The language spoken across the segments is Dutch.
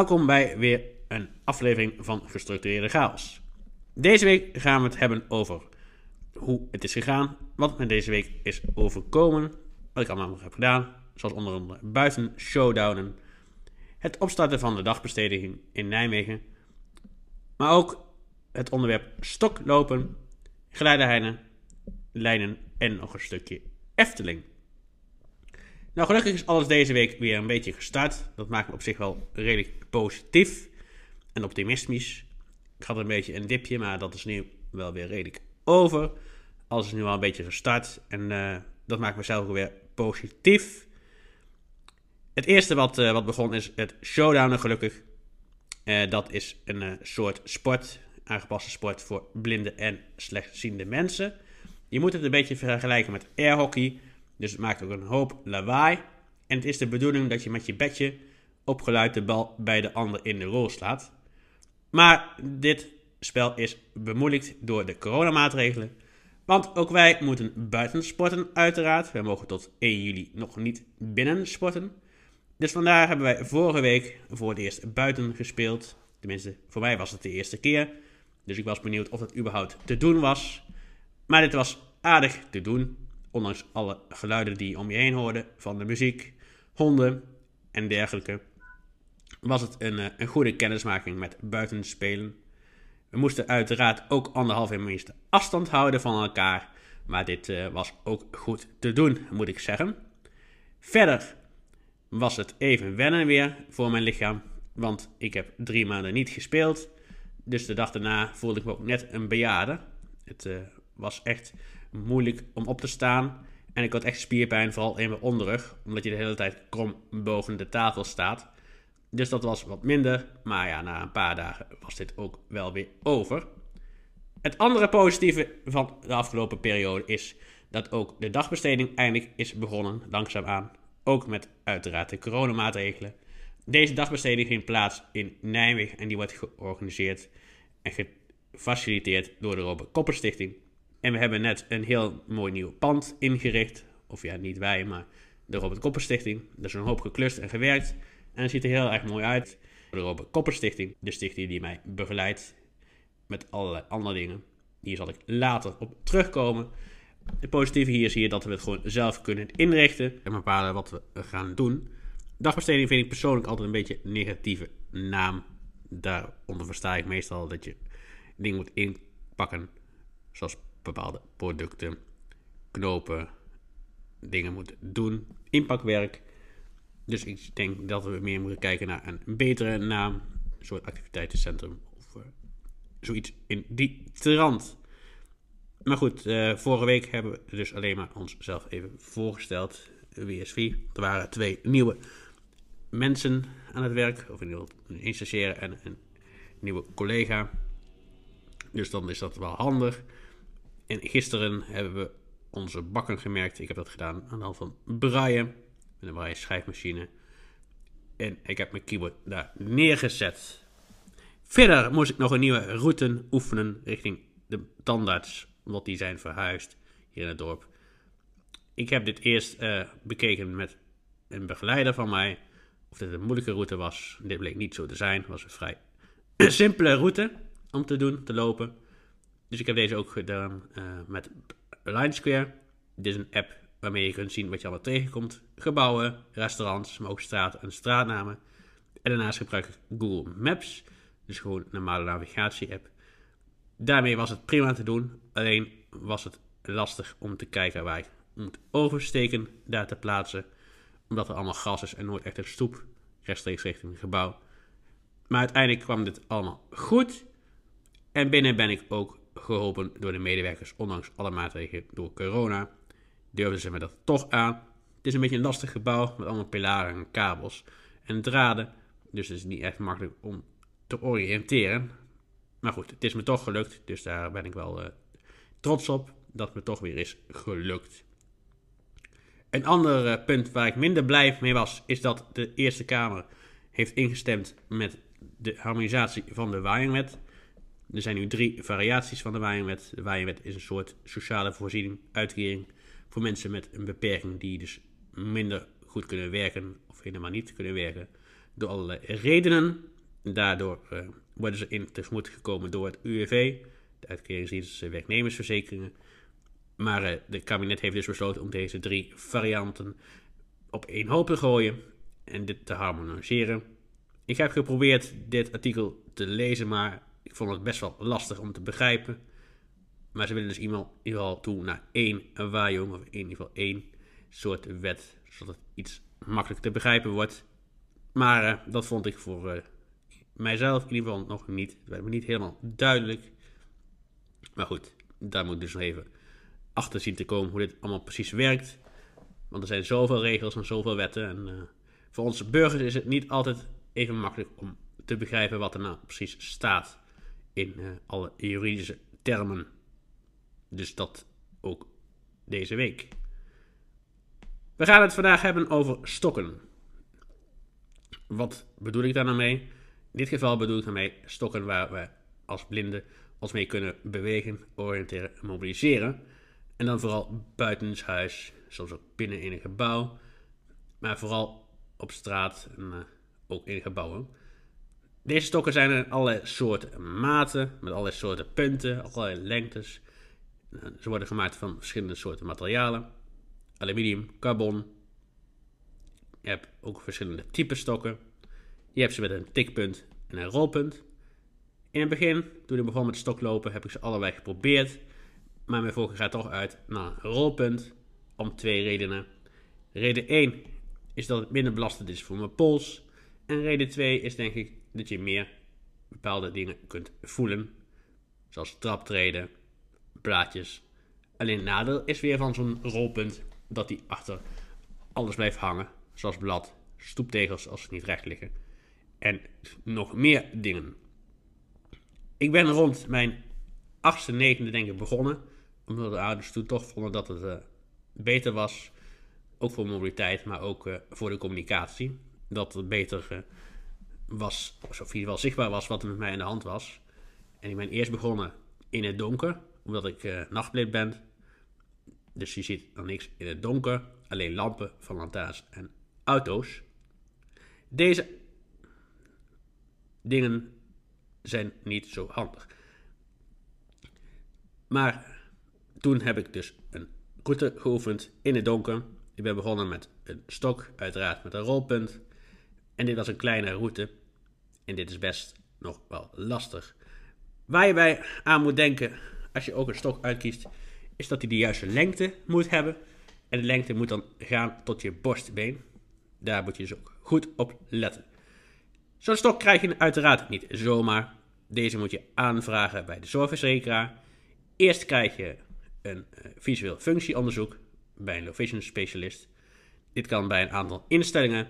Welkom bij weer een aflevering van Gestructureerde Chaos. Deze week gaan we het hebben over hoe het is gegaan, wat me deze week is overkomen, wat ik allemaal nog heb gedaan, zoals onder andere buiten showdownen, het opstarten van de dagbesteding in Nijmegen, maar ook het onderwerp stoklopen, geleideheinen, lijnen en nog een stukje Efteling. Nou, gelukkig is alles deze week weer een beetje gestart. Dat maakt me op zich wel redelijk positief en optimistisch. Ik had een beetje een dipje, maar dat is nu wel weer redelijk over. Alles is nu al een beetje gestart en uh, dat maakt mezelf ook weer positief. Het eerste wat, uh, wat begon is het showdownen gelukkig. Uh, dat is een soort sport, aangepaste sport voor blinde en slechtziende mensen. Je moet het een beetje vergelijken met airhockey. Dus het maakt ook een hoop lawaai. En het is de bedoeling dat je met je bedje opgeluid de bal bij de ander in de rol slaat. Maar dit spel is bemoeilijkt door de coronamaatregelen. Want ook wij moeten buiten sporten, uiteraard. Wij mogen tot 1 juli nog niet binnen sporten. Dus vandaar hebben wij vorige week voor het eerst buiten gespeeld. Tenminste, voor mij was het de eerste keer. Dus ik was benieuwd of dat überhaupt te doen was. Maar dit was aardig te doen. Ondanks alle geluiden die je om je heen hoorde van de muziek, honden en dergelijke. Was het een, eh, een goede kennismaking met buitenspelen. We moesten uiteraard ook anderhalve meter afstand houden van elkaar. Maar dit uh, was ook goed te doen, moet ik zeggen. Verder was het even wennen weer voor mijn lichaam. Want ik heb drie maanden niet gespeeld. Dus de dag daarna voelde ik me ook net een bejaarde. Het uh, was echt moeilijk om op te staan. En ik had echt spierpijn, vooral in mijn onderrug. Omdat je de hele tijd krom boven de tafel staat. Dus dat was wat minder. Maar ja, na een paar dagen was dit ook wel weer over. Het andere positieve van de afgelopen periode is dat ook de dagbesteding eindelijk is begonnen, langzaamaan. Ook met uiteraard de coronamaatregelen. Deze dagbesteding vindt plaats in Nijmegen en die wordt georganiseerd en gefaciliteerd door de Robert Stichting. En we hebben net een heel mooi nieuw pand ingericht. Of ja, niet wij, maar de Robert Kopper Stichting. Er is een hoop geklust en gewerkt. En het ziet er heel erg mooi uit. De Robert Kopper Stichting, de stichting die mij begeleidt met allerlei andere dingen. Hier zal ik later op terugkomen. De positieve hier zie je dat we het gewoon zelf kunnen inrichten en bepalen wat we gaan doen. Dagbesteding vind ik persoonlijk altijd een beetje een negatieve naam. Daaronder versta ik meestal dat je dingen moet inpakken, zoals bepaalde producten, knopen, dingen moeten doen, inpakwerk. Dus ik denk dat we meer moeten kijken naar een betere naam, een soort activiteitencentrum of uh, zoiets in die trant. Maar goed, uh, vorige week hebben we dus alleen maar onszelf even voorgesteld, WSV. Er waren twee nieuwe mensen aan het werk, of in ieder geval een stagiaire en een nieuwe collega. Dus dan is dat wel handig. En gisteren hebben we onze bakken gemerkt. Ik heb dat gedaan aan de hand van Brian. Met een Brian schrijfmachine. En ik heb mijn keyboard daar neergezet. Verder moest ik nog een nieuwe route oefenen richting de tandarts. Omdat die zijn verhuisd hier in het dorp. Ik heb dit eerst uh, bekeken met een begeleider van mij. Of dit een moeilijke route was. Dit bleek niet zo te zijn. Het was een vrij simpele route om te doen, te lopen. Dus ik heb deze ook gedaan uh, met Line Square. Dit is een app waarmee je kunt zien wat je allemaal tegenkomt. Gebouwen, restaurants, maar ook straten en straatnamen. En daarnaast gebruik ik Google Maps. Dus gewoon een normale navigatie-app. Daarmee was het prima te doen. Alleen was het lastig om te kijken waar ik moet oversteken, daar te plaatsen. Omdat er allemaal gas is en nooit echt een stoep rechtstreeks richting het gebouw. Maar uiteindelijk kwam dit allemaal goed. En binnen ben ik ook geholpen door de medewerkers, ondanks alle maatregelen door corona, durfden ze me dat toch aan. Het is een beetje een lastig gebouw met allemaal pilaren en kabels en draden, dus het is niet echt makkelijk om te oriënteren. Maar goed, het is me toch gelukt, dus daar ben ik wel uh, trots op dat het me toch weer is gelukt. Een ander uh, punt waar ik minder blij mee was, is dat de Eerste Kamer heeft ingestemd met de harmonisatie van de waaiingwet. Er zijn nu drie variaties van de waaienwet. De waaienwet is een soort sociale voorziening, uitkering voor mensen met een beperking die dus minder goed kunnen werken of helemaal niet kunnen werken. door allerlei redenen. Daardoor uh, worden ze in tegemoet gekomen door het UWV, de uitkeringsdienst werknemersverzekeringen. Maar uh, de kabinet heeft dus besloten om deze drie varianten op één hoop te gooien en dit te harmoniseren. Ik heb geprobeerd dit artikel te lezen, maar ik vond het best wel lastig om te begrijpen. Maar ze willen dus iemand in ieder geval toe naar één waaijong, of in ieder geval één soort wet, zodat het iets makkelijker te begrijpen wordt. Maar uh, dat vond ik voor uh, mijzelf in ieder geval nog niet. Het werd me niet helemaal duidelijk. Maar goed, daar moet ik dus nog even achter zien te komen hoe dit allemaal precies werkt. Want er zijn zoveel regels en zoveel wetten. En uh, voor onze burgers is het niet altijd even makkelijk om te begrijpen wat er nou precies staat in alle juridische termen. Dus dat ook deze week. We gaan het vandaag hebben over stokken. Wat bedoel ik daar nou mee? In dit geval bedoel ik daarmee stokken waar we als blinden ons mee kunnen bewegen, oriënteren en mobiliseren. En dan vooral buitenshuis, soms ook binnen in een gebouw, maar vooral op straat en uh, ook in gebouwen. Deze stokken zijn in allerlei soorten maten, met allerlei soorten punten, allerlei lengtes. Ze worden gemaakt van verschillende soorten materialen. Aluminium, carbon. Je hebt ook verschillende typen stokken. Je hebt ze met een tikpunt en een rolpunt. In het begin, toen ik begon met stoklopen, heb ik ze allebei geprobeerd. Maar mijn voorkeur gaat toch uit naar een rolpunt. Om twee redenen. Reden 1 is dat het minder belastend is voor mijn pols. En reden 2 is denk ik dat je meer bepaalde dingen kunt voelen. Zoals traptreden, plaatjes. Alleen nadeel is weer van zo'n rolpunt dat die achter alles blijft hangen. Zoals blad, stoeptegels als ze niet recht liggen. En nog meer dingen. Ik ben rond mijn achtste, negende denk ik begonnen. Omdat de ouders toen toch vonden dat het uh, beter was. Ook voor mobiliteit, maar ook uh, voor de communicatie. Dat het beter uh, was, ieder geval zichtbaar was wat er met mij aan de hand was. En ik ben eerst begonnen in het donker omdat ik uh, nachtblind ben. Dus je ziet dan niks in het donker, alleen lampen van lantaarns en auto's. Deze dingen zijn niet zo handig. Maar toen heb ik dus een route geoefend in het donker. Ik ben begonnen met een stok, uiteraard met een rolpunt. En dit was een kleine route. En dit is best nog wel lastig. Waar je bij aan moet denken als je ook een stok uitkiest, is dat hij de juiste lengte moet hebben. En de lengte moet dan gaan tot je borstbeen. Daar moet je dus ook goed op letten. Zo'n stok krijg je uiteraard niet zomaar. Deze moet je aanvragen bij de zorgverzekeraar. Eerst krijg je een uh, visueel functieonderzoek bij een location specialist. Dit kan bij een aantal instellingen.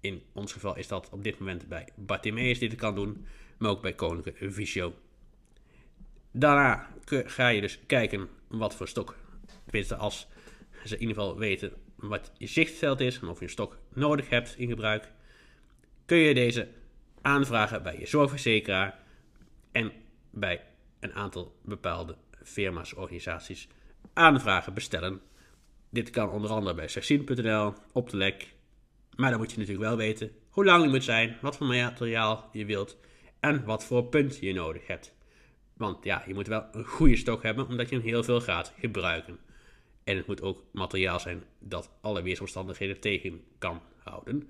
In ons geval is dat op dit moment bij Bartimeus die dit kan doen, maar ook bij Koninklijke Visio Daarna ga je dus kijken wat voor stok. Tenminste, als ze in ieder geval weten wat je zichtveld is en of je een stok nodig hebt in gebruik, kun je deze aanvragen bij je zorgverzekeraar en bij een aantal bepaalde firma's, organisaties aanvragen bestellen. Dit kan onder andere bij Sexin.nl, op de lek. Maar dan moet je natuurlijk wel weten hoe lang die moet zijn, wat voor materiaal je wilt en wat voor punt je nodig hebt. Want ja, je moet wel een goede stok hebben, omdat je hem heel veel gaat gebruiken. En het moet ook materiaal zijn dat alle weersomstandigheden tegen kan houden.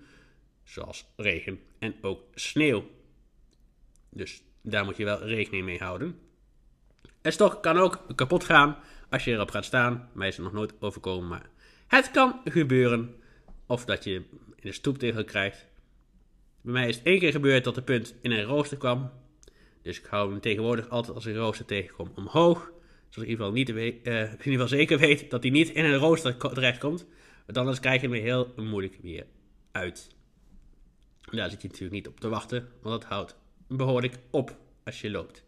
Zoals regen en ook sneeuw. Dus daar moet je wel rekening mee houden. Een stok kan ook kapot gaan als je erop gaat staan. Mij is het nog nooit overkomen, maar het kan gebeuren. Of dat je in de stoeptegel krijgt. Bij mij is het één keer gebeurd dat de punt in een rooster kwam. Dus ik hou hem tegenwoordig altijd als ik een rooster tegenkom omhoog. Zodat ik in ieder geval, niet geval zeker weet dat hij niet in een rooster terechtkomt. Want anders krijg je hem heel moeilijk weer uit. Daar zit je natuurlijk niet op te wachten, want dat houdt behoorlijk op als je loopt.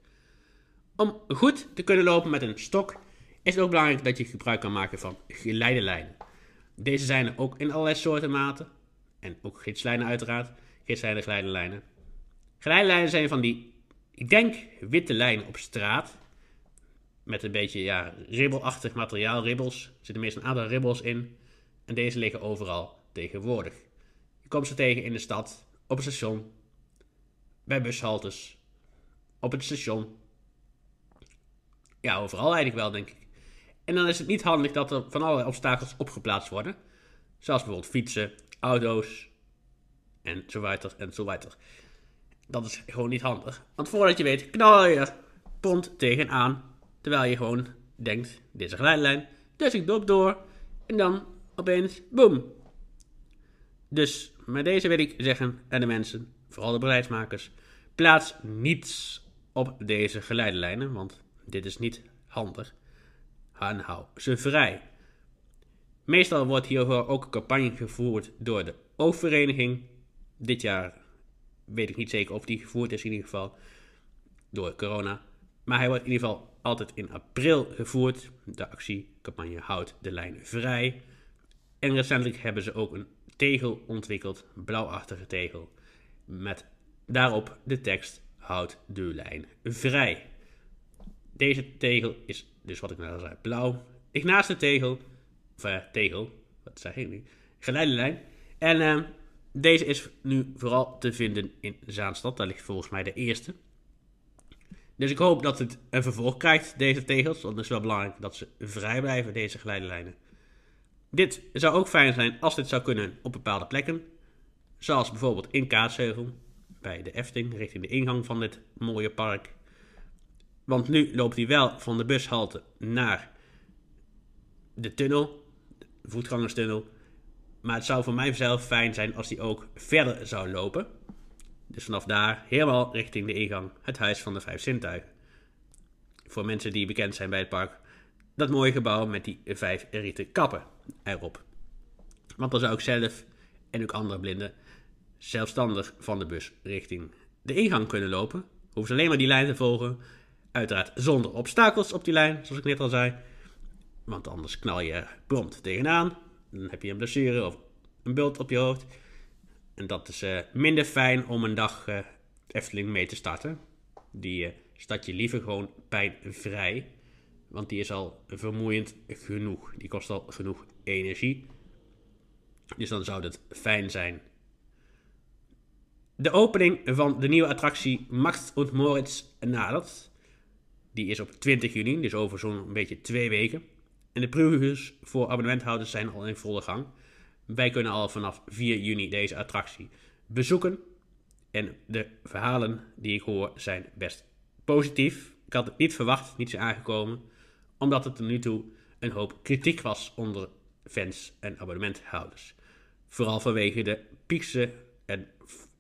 Om goed te kunnen lopen met een stok is het ook belangrijk dat je gebruik kan maken van geleidelijnen. Deze zijn er ook in allerlei soorten maten. En ook gidslijnen uiteraard. Gidslijnen, geleidelijnen. Geleidelijnen zijn van die ik denk witte lijnen op straat. Met een beetje ja, ribbelachtig materiaal, ribbels. Er zitten meestal een aantal ribbels in. En deze liggen overal tegenwoordig. Je komt ze tegen in de stad, op het station, bij bushaltes, op het station. Ja, overal eigenlijk wel, denk ik. En dan is het niet handig dat er van allerlei obstakels opgeplaatst worden. Zoals bijvoorbeeld fietsen, auto's en zo verder en zo. Dat is gewoon niet handig. Want voordat je weet, knal je pont tegenaan. Terwijl je gewoon denkt, dit is een geleidelijn. Dus ik doop door. En dan opeens, boom. Dus met deze wil ik zeggen aan de mensen, vooral de beleidsmakers, plaats niets op deze geleidelijnen, want dit is niet handig. En hou ze vrij. Meestal wordt hiervoor ook een campagne gevoerd door de oogvereniging. Dit jaar weet ik niet zeker of die gevoerd is in ieder geval door corona. Maar hij wordt in ieder geval altijd in april gevoerd. De actiecampagne houdt de lijn vrij. En recentelijk hebben ze ook een tegel ontwikkeld, blauwachtige tegel, met daarop de tekst houd de lijn vrij. Deze tegel is dus wat ik net zei, blauw. Ik naast de tegel, of uh, tegel, wat zeg ik nu? Geleidelijn. En uh, deze is nu vooral te vinden in Zaanstad. Daar ligt volgens mij de eerste. Dus ik hoop dat het een vervolg krijgt, deze tegels. Want het is wel belangrijk dat ze vrij blijven, deze geleidelijnen. Dit zou ook fijn zijn als dit zou kunnen op bepaalde plekken. Zoals bijvoorbeeld in Kaatsheuvel, bij de Efting, richting de ingang van dit mooie park. Want nu loopt hij wel van de bushalte naar de tunnel, de voetgangerstunnel. Maar het zou voor mijzelf fijn zijn als hij ook verder zou lopen. Dus vanaf daar helemaal richting de ingang, het Huis van de Vijf Zintuigen. Voor mensen die bekend zijn bij het park, dat mooie gebouw met die vijf rieten kappen erop. Want dan zou ik zelf en ook andere blinden zelfstandig van de bus richting de ingang kunnen lopen. Hoeven ze alleen maar die lijn te volgen. Uiteraard zonder obstakels op die lijn, zoals ik net al zei. Want anders knal je prompt tegenaan. Dan heb je een blessure of een bult op je hoofd. En dat is uh, minder fijn om een dag uh, Efteling mee te starten. Die uh, start je liever gewoon pijnvrij. Want die is al vermoeiend genoeg. Die kost al genoeg energie. Dus dan zou het fijn zijn. De opening van de nieuwe attractie Max und Moritz nadert. Die is op 20 juni, dus over zo'n beetje twee weken. En de previews voor abonnementhouders zijn al in volle gang. Wij kunnen al vanaf 4 juni deze attractie bezoeken. En de verhalen die ik hoor zijn best positief. Ik had het niet verwacht, niet zo aangekomen. Omdat het tot nu toe een hoop kritiek was onder fans en abonnementhouders. Vooral vanwege de piekse en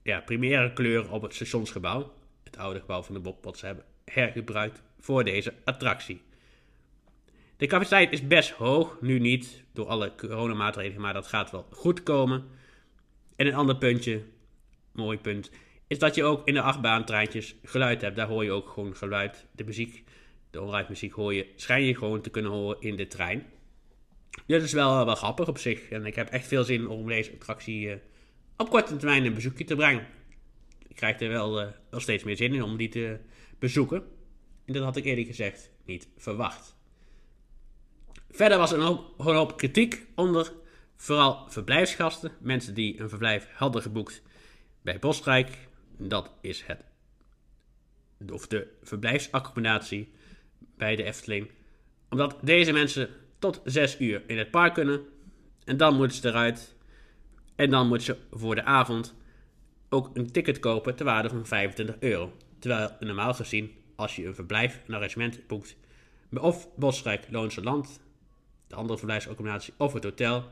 ja, primaire kleur op het stationsgebouw. Het oude gebouw van de Bob wat ze hebben hergebruikt voor deze attractie. De capaciteit is best hoog, nu niet door alle coronamaatregelen, maar dat gaat wel goed komen. En een ander puntje, mooi punt, is dat je ook in de achtbaantreintjes geluid hebt. Daar hoor je ook gewoon geluid. De muziek, de onride muziek hoor je, schijn je gewoon te kunnen horen in de trein. Dit is wel, wel grappig op zich. En ik heb echt veel zin om deze attractie uh, op korte termijn een bezoekje te brengen. Ik krijg er wel, uh, wel steeds meer zin in om die te bezoeken. En dat had ik eerlijk gezegd niet verwacht. Verder was er een hoop, een hoop kritiek onder vooral verblijfsgasten. Mensen die een verblijf hadden geboekt bij Bosrijk. Dat is het, of de verblijfsaccommodatie bij de Efteling. Omdat deze mensen tot 6 uur in het park kunnen. En dan moeten ze eruit. En dan moeten ze voor de avond ook een ticket kopen ter waarde van 25 euro. Terwijl normaal gezien, als je een verblijf, een arrangement boekt, of Bosrijk, Loonse Land, de andere verblijfsaccommodatie of het hotel,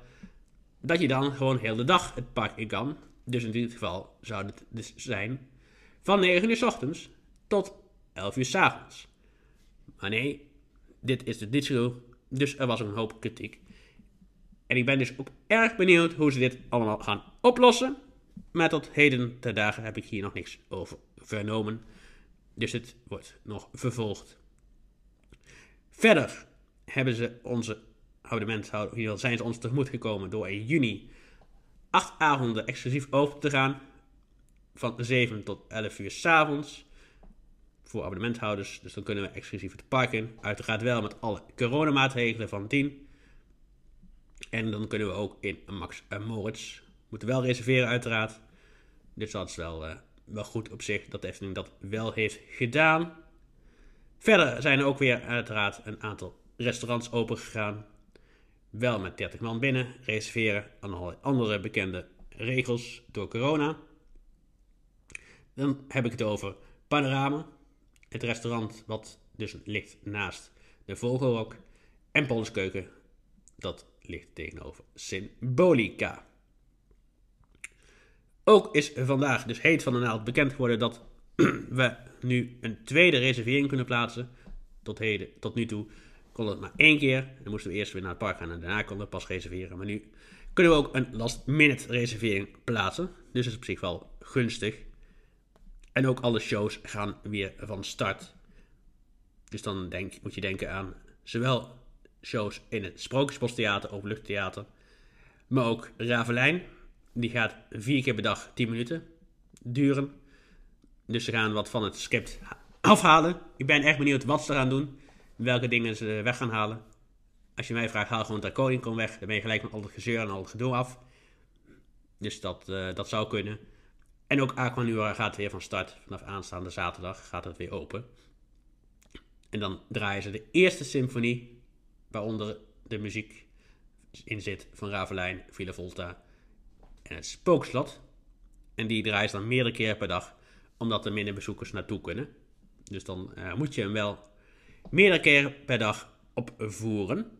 dat je dan gewoon heel de dag het park in kan. Dus in dit geval zou het dus zijn van 9 uur s ochtends tot 11 uur s avonds. Maar nee, dit is dus niet zo. Dus er was een hoop kritiek. En ik ben dus ook erg benieuwd hoe ze dit allemaal gaan oplossen. Maar tot heden te dagen heb ik hier nog niks over vernomen. Dus het wordt nog vervolgd. Verder hebben ze onze abonnementhouder, zijn ze ons tegemoet gekomen door in juni acht avonden exclusief open te gaan. Van 7 tot 11 uur s'avonds. Voor abonnementhouders. Dus dan kunnen we exclusief het park in. Uiteraard wel met alle coronamaatregelen van 10. En dan kunnen we ook in Max en Moritz. Moeten wel reserveren uiteraard. Dus dat is wel, eh, wel goed op zich dat de Efteling dat wel heeft gedaan. Verder zijn er ook weer uiteraard een aantal restaurants open gegaan. Wel met 30 man binnen, reserveren en andere bekende regels door corona. Dan heb ik het over Panorama, het restaurant wat dus ligt naast de Vogelrok. En Polskeuken, dat ligt tegenover Symbolica. Ook is vandaag, dus heet van de naald, bekend geworden dat we nu een tweede reservering kunnen plaatsen. Tot, heden, tot nu toe kon het maar één keer. Dan moesten we eerst weer naar het park gaan en daarna konden we pas reserveren. Maar nu kunnen we ook een last minute reservering plaatsen. Dus dat is op zich wel gunstig. En ook alle shows gaan weer van start. Dus dan denk, moet je denken aan zowel shows in het Sprookjesbostheater, Openluchttheater, maar ook Ravelijn. Die gaat vier keer per dag 10 minuten duren. Dus ze gaan wat van het script afhalen. Ik ben echt benieuwd wat ze gaan doen. Welke dingen ze weg gaan halen. Als je mij vraagt, haal gewoon kom weg. Dan ben je gelijk met al het gezeur en al het gedoe af. Dus dat, uh, dat zou kunnen. En ook Aquanura gaat weer van start. Vanaf aanstaande zaterdag gaat het weer open. En dan draaien ze de eerste symfonie, waaronder de muziek in zit van Ravelijn, Villa Volta en het Spookslot. En die draaien ze dan meerdere keren per dag, omdat er minder bezoekers naartoe kunnen. Dus dan uh, moet je hem wel meerdere keren per dag opvoeren.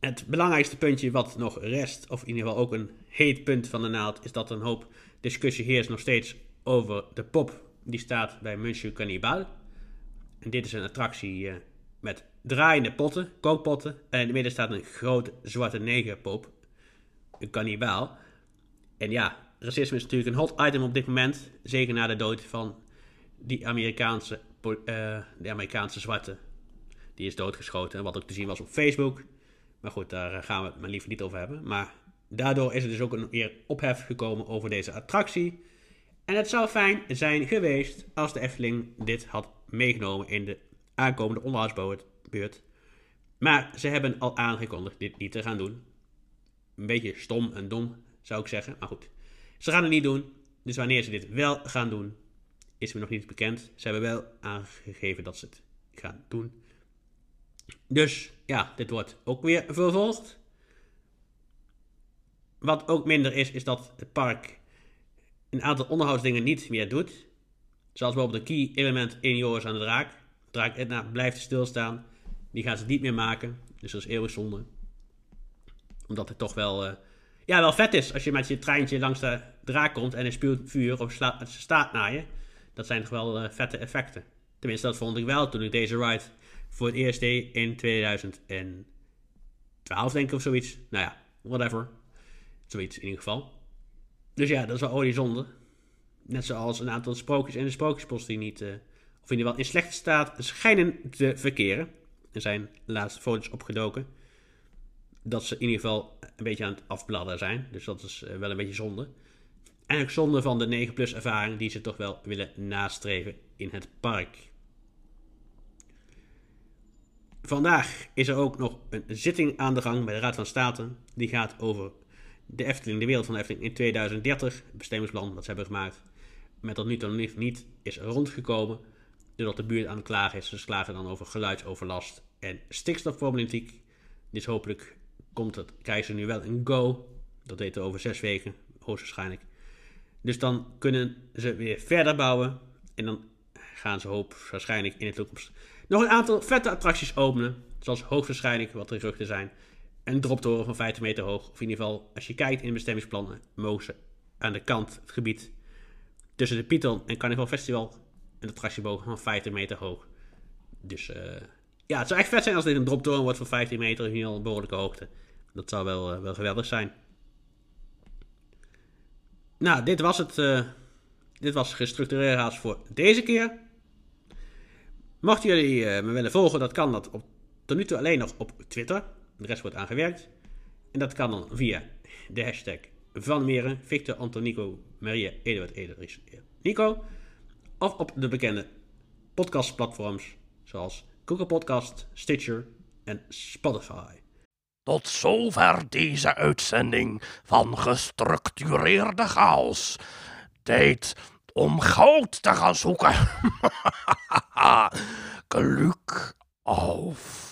Het belangrijkste puntje wat nog rest, of in ieder geval ook een heet punt van de naald, is dat een hoop discussie heerst nog steeds over de pop die staat bij Monsieur Cannibal. En dit is een attractie uh, met draaiende potten, kookpotten. En in het midden staat een grote zwarte negerpop, een kannibaal. En ja, racisme is natuurlijk een hot item op dit moment. Zeker na de dood van die Amerikaanse, de Amerikaanse zwarte. Die is doodgeschoten, wat ook te zien was op Facebook. Maar goed, daar gaan we het maar liever niet over hebben. Maar daardoor is er dus ook een weer ophef gekomen over deze attractie. En het zou fijn zijn geweest als de Efteling dit had meegenomen in de aankomende onderhoudsbeurt. Maar ze hebben al aangekondigd dit niet te gaan doen. Een beetje stom en dom zou ik zeggen, maar goed. Ze gaan het niet doen. Dus wanneer ze dit wel gaan doen, is me nog niet bekend. Ze hebben wel aangegeven dat ze het gaan doen. Dus ja, dit wordt ook weer vervolgd. Wat ook minder is, is dat het park een aantal onderhoudsdingen niet meer doet. Zoals bijvoorbeeld de key element in Joris aan de Draak. Draak Edna blijft stilstaan. Die gaan ze niet meer maken. Dus dat is eeuwig zonde. Omdat het toch wel, uh, ja, wel vet is als je met je treintje langs de draak komt en er spuwt vuur of staat naar je. Dat zijn toch wel uh, vette effecten. Tenminste, dat vond ik wel toen ik deze ride voor het eerst deed in 2012, denk ik of zoiets. Nou ja, whatever. Zoiets in ieder geval. Dus ja, dat is wel zonde. Net zoals een aantal sprookjes en de sprookjespost die niet, uh, of in ieder geval in slechte staat, schijnen te verkeren. Er zijn laatste foto's opgedoken. Dat ze in ieder geval een beetje aan het afbladden zijn. Dus dat is uh, wel een beetje zonde. En ook zonde van de 9 plus ervaring die ze toch wel willen nastreven in het park. Vandaag is er ook nog een zitting aan de gang bij de Raad van State. Die gaat over de Efteling, de wereld van de Efteling in 2030, het bestemmingsplan dat ze hebben gemaakt, met tot nu toe niet is rondgekomen, doordat de buurt aan het klagen is. Ze klagen dan over geluidsoverlast en stikstofproblematiek. Dus hopelijk komt het, krijgen ze nu wel een go. Dat weten we over zes weken, hoogstwaarschijnlijk. Dus dan kunnen ze weer verder bouwen. En dan gaan ze hoogstwaarschijnlijk in de toekomst nog een aantal vette attracties openen. Zoals hoogstwaarschijnlijk, wat er geruchten zijn, een droptoren van 50 meter hoog. Of in ieder geval, als je kijkt in bestemmingsplannen, mogen ze aan de kant, het gebied tussen de Python en Carnival Festival, een attractieboog van 50 meter hoog. Dus uh, ja, het zou echt vet zijn als dit een droptoren wordt van 15 meter in een behoorlijke hoogte. Dat zou wel, uh, wel geweldig zijn. Nou, dit was het. Uh, dit was gestructureerd haast voor deze keer. Mochten jullie me willen volgen, dat kan dat op, tot nu toe alleen nog op Twitter. De rest wordt aangewerkt. En dat kan dan via de hashtag Van Meren, Victor Antonico Maria Eduard Ederis Nico. Of op de bekende podcastplatforms zoals Podcast, Stitcher en Spotify. Tot zover deze uitzending van gestructureerde chaos. Tijd om goud te gaan zoeken. Geluk auf.